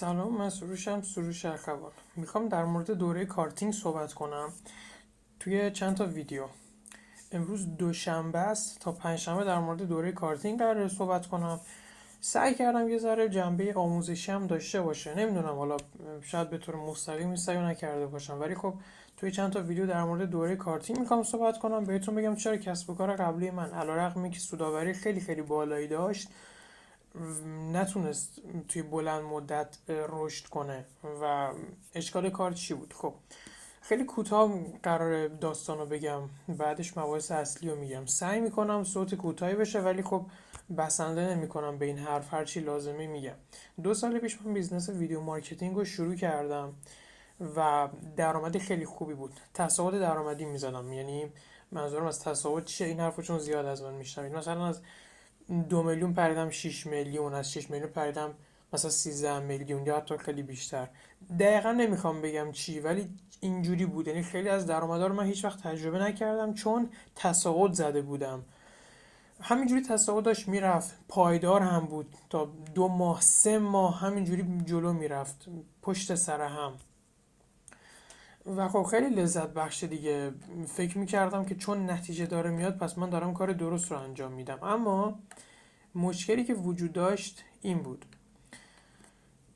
سلام من سروشم سروش اخوان می‌خوام در مورد دوره کارتینگ صحبت کنم. توی چند تا ویدیو. امروز دوشنبه است تا پنجشنبه در مورد دوره کارتینگ قراره صحبت کنم. سعی کردم یه ذره جنبه آموزشی هم داشته باشه. نمی‌دونم حالا شاید به طور مستقیم سعی نکرده باشم. ولی خب توی چند تا ویدیو در مورد دوره کارتینگ می‌خوام صحبت کنم. بهتون بگم چرا کسب و کار قبلی من علیرغم که سودآوری خیلی خیلی بالایی داشت. نتونست توی بلند مدت رشد کنه و اشکال کار چی بود؟ خب خیلی کوتاه قراره داستان رو بگم بعدش مباحث اصلی رو میگم. سعی می‌کنم صوت کوتاهی بشه ولی خب بسنده نمی‌کنم به این حرف. هرچی لازمه میگم. دو سال پیش من business video marketing رو شروع کردم و درآمد خیلی خوبی بود. تصاعد درآمدی می‌زدم. یعنی منظورم از تصاعد چیه؟ این حرفو چون زیاد از من میشنوید. مثلا از دو میلیون پریدم 6 میلیون از 6 میلیون پریدم مثلا 13 میلیون یا حتی خیلی بیشتر. دقیقا نمی‌خوام بگم چی ولی اینجوری بود. یعنی خیلی از درآمدا رو من هیچ وقت تجربه نکردم چون تصاعد زده بودم. همینجوری تصاعد داشت می‌رفت. پایدار هم بود. تا دو ماه سه ماه همینجوری جلو می‌رفت. پشت سر هم. و خب خیلی لذت بخش دیگه. فکر می‌کردم که چون نتیجه داره میاد پس من دارم کار درست رو انجام میدم. اما مشکلی که وجود داشت این بود.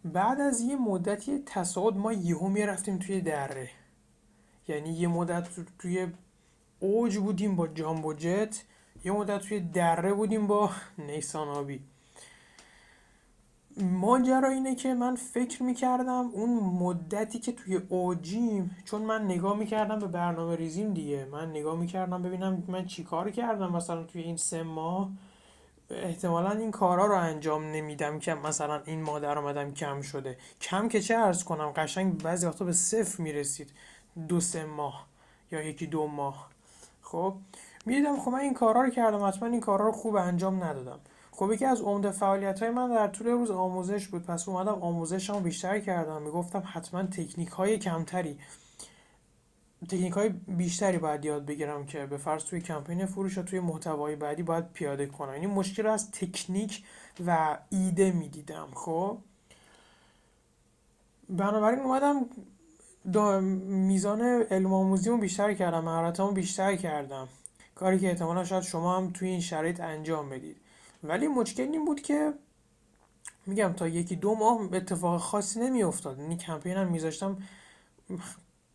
بعد از یه مدتی تصاعد ما یهو می‌رفتیم توی دره. یعنی یه مدت توی اوج بودیم با جامبو جت یه مدت توی دره بودیم با نیسان آبی. ماجرا اینه که من فکر می‌کردم اون مدتی که توی اوجیم چون من نگاه می‌کردم به برنامه ریزیم دیگه. من نگاه می‌کردم ببینم من چی کار کردم مثلا توی این سه ماه. احتمالا این کارا رو انجام نمیدم که مثلا این ماه درآمدم کم شده. کم که چه ارز کنم قشنگ بعضی وقتا به صفر می‌رسید. دو سه ماه یا یکی دو ماه. خب می‌دیدم خب من این کارا رو کردم حتما این کارا رو خوب انجام ندادم. خب یکی از عمده فعالیت های من در طول روز آموزش بود. پس اومدم آموزشمو بیشتر کردم. می‌گفتم حتما تکنیک های کمتری. تکنیک های بیشتری باید یاد بگیرم که به فرض توی کمپین فروش و توی محتوای بعدی باید پیاده کنم. یعنی مشکل از تکنیک و ایده می‌دیدم خب؟ بنابراین اومدم میزان علم آموزیمو بیشتر کردم مهارتامو بیشتر کردم. کاری که احتمالا شاید شما هم توی این شرایط انجام بدید. ولی مشکل این بود که میگم تا یکی دو ماه اتفاق خاصی نمیافتاد. یعنی کمپین هم میذاشتم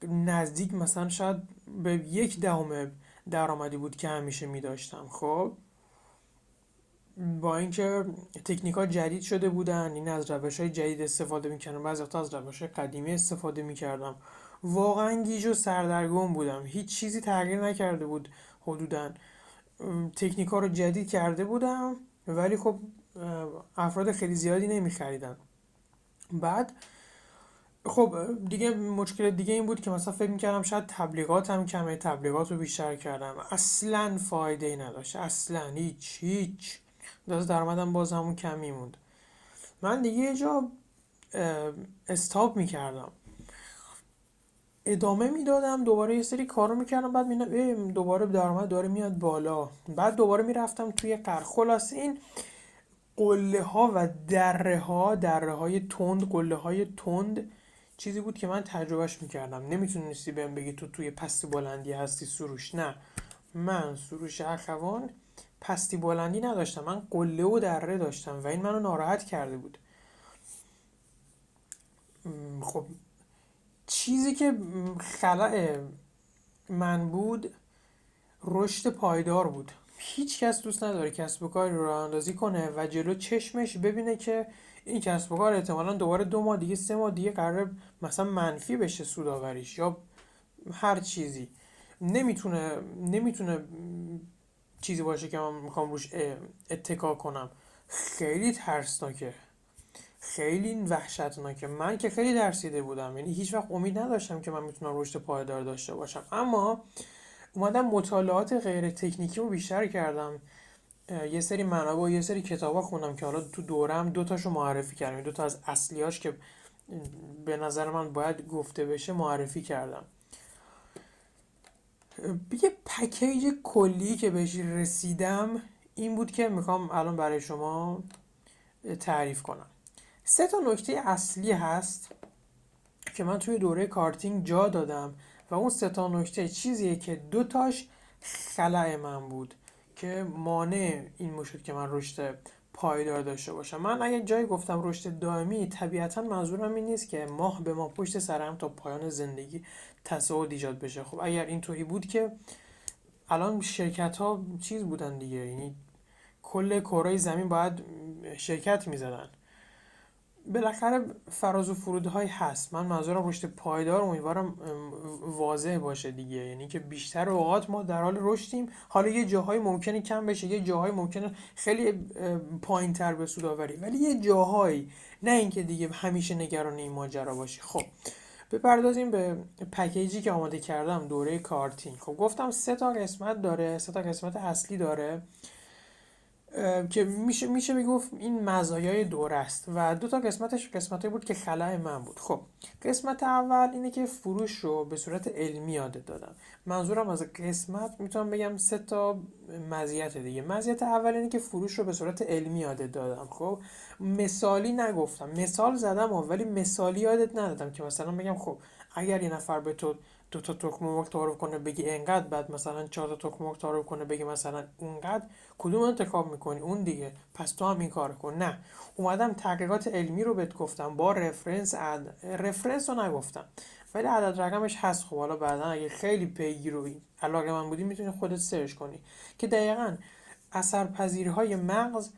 نزدیک مثلا شاید به یک دهم درآمدی بود که همیشه میداشتم. خب با اینکه تکنیک ها جدید شده بودن این از روش های جدید استفاده می‌کردم. بعضی وقتا از روش های قدیمی استفاده می‌کردم. واقعا گیج و سردرگم بودم. هیچ چیزی تغییر نکرده بود حدودا. تکنیک ها رو جدید کرده بودم ولی خب افراد خیلی زیادی نمیخریدن. بعد خب دیگه مشکل دیگه این بود که مثلا فکر می‌کردم شاید تبلیغات هم کمه تبلیغات رو بیشتر کردم. اصلا فایده ای نداشت. اصلا هیچ هیچ. دست درآمدم باز همون کمی موند. من دیگه یه جا استاپ می‌کردم. ادامه می‌دادم دوباره یه سری کارو می‌کردم بعد میدم دوباره درآمد داره میاد بالا. بعد دوباره می‌رفتم توی قر خلاصه این قله ها و دره ها دره های تند قله های تند. چیزی بود که من تجربهش می‌کردم. نمی‌تونستی بهم بگی تو توی پستی بلندی هستی سروش. نه. من سروش اخوان پستی بلندی نداشتم. من قله و دره داشتم و این منو ناراحت کرده بود. خب چیزی که خلع من بود رشد پایدار بود. هیچ کس دوست نداره کسب و کاری رو اندازی کنه و جلو چشمش ببینه که این کسب و کار احتمالا دوباره دو ماه دیگه سه ماه دیگه قرار مثلا منفی بشه سوداوریش یا هر چیزی. نمی‌تونه نمی‌تونه چیزی باشه که من می‌خوام روش اتکا کنم. خیلی ترسناکه. خیلی وحشتناکه. من که خیلی درسیده بودم. یعنی هیچ وقت امید نداشتم که من می‌تونم رشد پایدار داشته باشم. اما اومدم مطالعات غیر تکنیکی رو بیشتر کردم. یه سری منابع یه سری کتابا خوندم که حالا تو دورم دو تاشو معرفی کردم. دو تا از اصلیاش که به نظر من باید گفته بشه معرفی کردم. یه پکیج کلی که بهش رسیدم این بود که می‌خوام الان برای شما تعریف کنم. سه تا نکته اصلی هست که من توی دوره کارتینگ جا دادم و اون سه تا نکته چیزیه که دو تاش خلع من بود. که مانع این می‌شد که من رشد پایدار داشته باشم. من اگه جایی گفتم رشد دائمی طبیعتا منظورم این نیست که ماه به ماه پشت سرم تا پایان زندگی تصاعد ایجاد بشه. خب اگر اینطوری بود که الان شرکت ها چیز بودن دیگه یعنی کل کره زمین باید شرکت می‌زدن. بالاخره فراز و فرودهایی هست. من منظورم رشد پایدار امیدوارم واضح باشه دیگه. یعنی که بیشتر اوقات ما در حال رشدیم. حالا یه جاهای ممکنه کم بشه یه جاهای ممکنه خیلی پایین تر به سود ولی یه جاهایی نه اینکه دیگه همیشه نگران این ماجرا باشی. خب بپردازیم به پکیجی که آماده کردم دوره کارتین. خب گفتم سه تا قسمت داره سه تا قسمت اصلی داره. که میشه میشه می‌گفت این مزایای دور است و دو تا قسمتش قسمتی بود که خلای من بود. خب قسمت اول اینه که فروش رو به صورت علمی یادت دادم. منظورم از قسمت می‌تونم بگم سه تا مزیت دیگه. مزیت اول اینه که فروش رو به صورت علمی یادت دادم. خب مثالی نگفتم. مثال زدم ولی مثالی یادت ندادم که مثلا بگم خب اگر یه نفر به تو دو تا تخم مرغ تعارف کنه بگی انقدر بعد مثلا چهار تا تخم مرغ تعارف کنه بگی مثلا اونقدر کدوم انتخاب می‌کنی؟ اون دیگه. پس تو هم این کار کن. نه. اومدم تحقیقات علمی رو بهت گفتم. با رفرنس عد... رفرنس رو نگفتم. ولی عدد رقمش هست خب. حالا بعدا اگه خیلی پیگیر رو علاقه‌مند بودی می‌تونی خودت سرچ کنی. که دقیقا اثر های مغز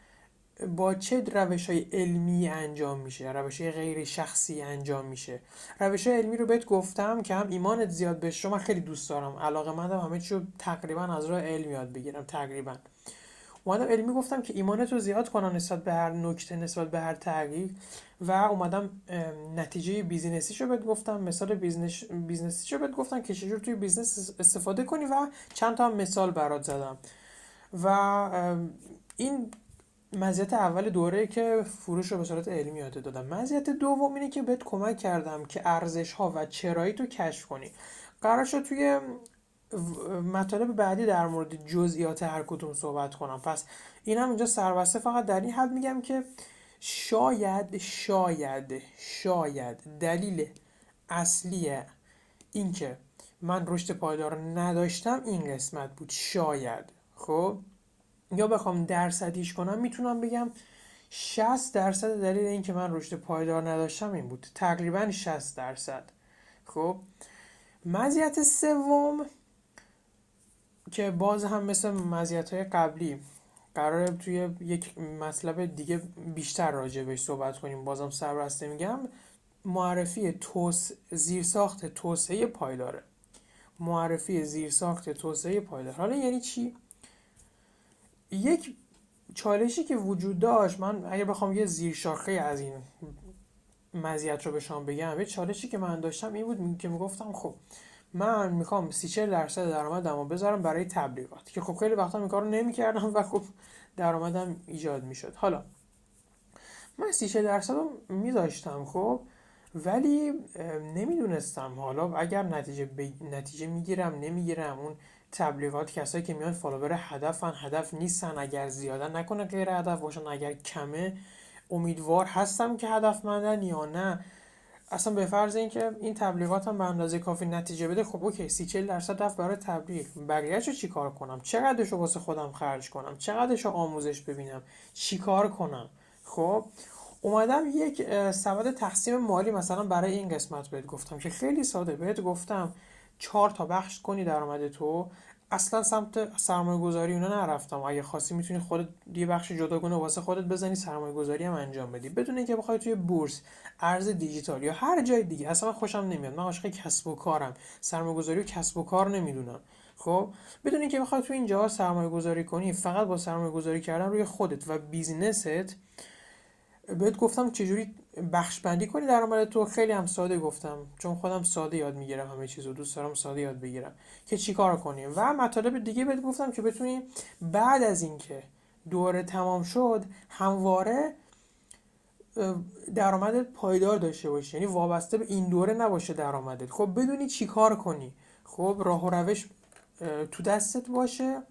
با چه روش های علمی انجام میشه؟ روش های غیر شخصی انجام میشه. روش های علمی رو بهت گفتم که هم ایمانت زیاد بشه من خیلی دوست دارم. علاقه مندم همه چی تقریبا از راه علم یاد بگیرم تقریبا. اومدم علمی گفتم که ایمانت رو زیاد کنم نسبت به هر نکته نسبت به هر تغییر و اومدم نتیجه business ی رو بهت گفتم مثال business business ی رو بهت گفتم که چجور توی business استفاده کنی و چند تا مثال برات زدم. و این مزیت اول دوره که فروش رو به صورت علمی یاد دادم. مزیت دوم اینه که بهت کمک کردم که ارزش ها و چرایی تو کشف کنی. قرار شد توی مطالب بعدی در مورد جزئیات هر کدوم صحبت کنم. پس این هم اینجا سربسته فقط در این حد میگم که شاید شاید شاید دلیل اصلی اینکه من رشد پایدار نداشتم این قسمت بود. شاید. خب؟ یا بخوام درصدیش کنم می‌تونم بگم 60 درصد دلیل اینکه من رشد پایدار نداشتم این بود. تقریبا 60 درصد. خب؟ مزیت سوم که باز هم مثل مزیت های قبلی قرار توی یک مطلب دیگه بیشتر راجع بهش صحبت کنیم. بازم سربسته میگم معرفی توس زیرساخت توسعه پایداره. معرفی زیرساخت توسعه پایدار. حالا یعنی چی؟ یک چالشی که وجود داشت من اگر بخوام یه زیر شاخه از این مزیت رو به شما بگم یه چالشی که من داشتم این بود که می‌گفتم خب من می‌خوام سی چل درصد درآمدم رو بذارم برای تبلیغات که خب خیلی وقتا این کار رو نمی‌کردم و خب درآمدم ایجاد می‌شد. حالا من سی چل درصد رو میذاشتم خب ولی نمی‌دونستم. حالا اگر نتیجه, ب... نتیجه می‌گیرم نمی‌گیرم. اون تبلیغات کسایی که میان follower هدفن هدف نیستن. اگر زیاده نکنه غیر هدف باشن. اگر کمه امیدوار هستم که هدفمندن یا نه. اصلا به فرض اینکه این تبلیغات هم به اندازه کافی نتیجه بده خب OK سی چل درصد رفت برای تبلیغ. بقیه‌اش رو چیکار کنم؟ چقدرش رو واسه خودم خرج کنم؟ چقدرش رو آموزش ببینم؟ چیکار کنم؟ خب اومدم یک سبد تقسیم مالی مثلا برای این قسمت بهت گفتم که خیلی ساده. بهت گفتم چهار تا بخش کنی درآمد تو. اصلا سمت سرمایه گذاری اونا نرفتم. اگه خواستی می‌تونی خودت یه بخش جداگانه واسه خودت بزنی سرمایه گذاری هم انجام بدی. بدون اینکه بخوای توی بورس ارز دیجیتال یا هر جای دیگه اصلا خوشم نمیاد. من عاشق کسب و کارم. سرمایه گذاری و کسب و کار نمی‌دونم. خب؟ بدون اینکه بخوای تو اینجا سرمایه گذاری کنی فقط با سرمایه گذاری کردن روی خودت و بیزینست بهت گفتم چجوری بخش بندی کنی درآمد تو؟ خیلی هم ساده گفتم چون خودم ساده یاد می‌گیرم همه چیزو دوست دارم ساده یاد بگیرم که چیکار کنی و مطالب دیگه بهت گفتم که بتونی بعد از اینکه دوره تمام شد همواره درآمد پایدار داشته باشی. یعنی وابسته به این دوره نباشه درآمدت. خب بدونی چیکار کنی. خب راه و روش تو دستت باشه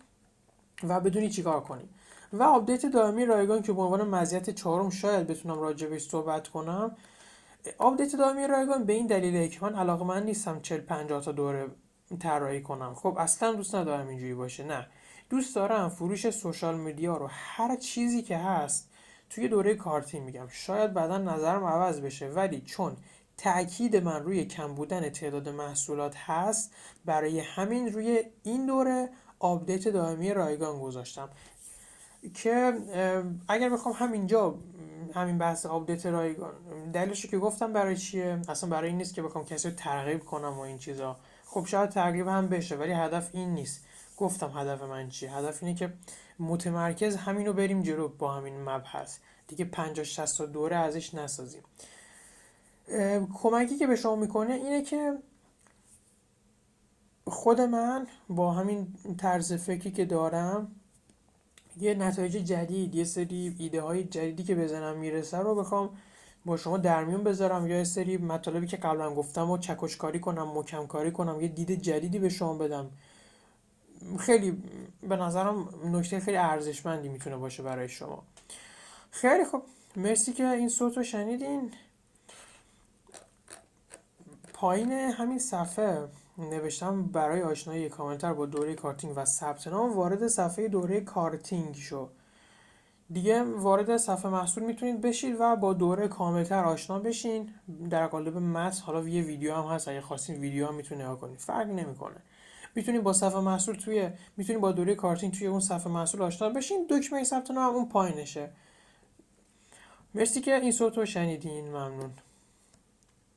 و بدونی چیکار کنی. و update دائمی رایگان که به عنوان مزیت چهارم شاید بتونم راجع صحبت کنم update دائمی رایگان به این دلیله که من علاقه‌مند نیستم 40 50 تا دوره طراحی کنم. خب اصلا دوست ندارم اینجوری باشه. نه. دوست دارم فروش social media رو هر چیزی که هست توی دوره کارتینگ میگم. شاید بعدا نظرم عوض بشه ولی چون تاکید من روی کم بودن تعداد محصولات هست برای همین روی این دوره update دائمی رایگان گذاشتم. که اگر بخوام همینجا همین بحث update رایگان دلیلش که گفتم برای چیه؟ اصلا برای این نیست که بخوام کسی رو ترغیب کنم و این چیزا. خب شاید ترغیب هم بشه ولی هدف این نیست. گفتم هدف من چیه؟ هدف اینه که متمرکز همینو بریم جلو با همین مبحث دیگه 50 60 دوره ازش نسازیم. کمکی که به شما می‌کنه اینه که خود من با همین طرز فکری که دارم یه نتایج جدید یه سری ایده های جدیدی که بزنم می‌رسه رو بخوام با شما در میون بذارم. یا یه سری مطالبی که قبلا گفتم و چکش کاری کنم مکم کاری کنم یه دید جدیدی به شما بدم. خیلی به نظرم نکته خیلی ارزشمندی می‌تونه باشه برای شما. خیلی خب مرسی که این صوت رو شنیدین. پایین همین صفحه. نوشتم برای آشنایی کاملتر با دوره کارتینگ و ثبت نام وارد صفحه دوره کارتینگ شو. دیگه وارد صفحه محصول می‌تونید بشید و با دوره کاملتر آشنا بشین. در قالب متن حالا یه ویدیو هم هست. اگه خواستین ویدیو هم می‌تونه نگاه کنید فرق نمی‌کنه. می‌تونید با صفحه محصول توی می‌تونید با دوره کارتینگ توی اون صفحه محصول آشنا بشین. دکمه ثبت نام اون پایینشه. مرسی که این صوت شنیدین. ممنون.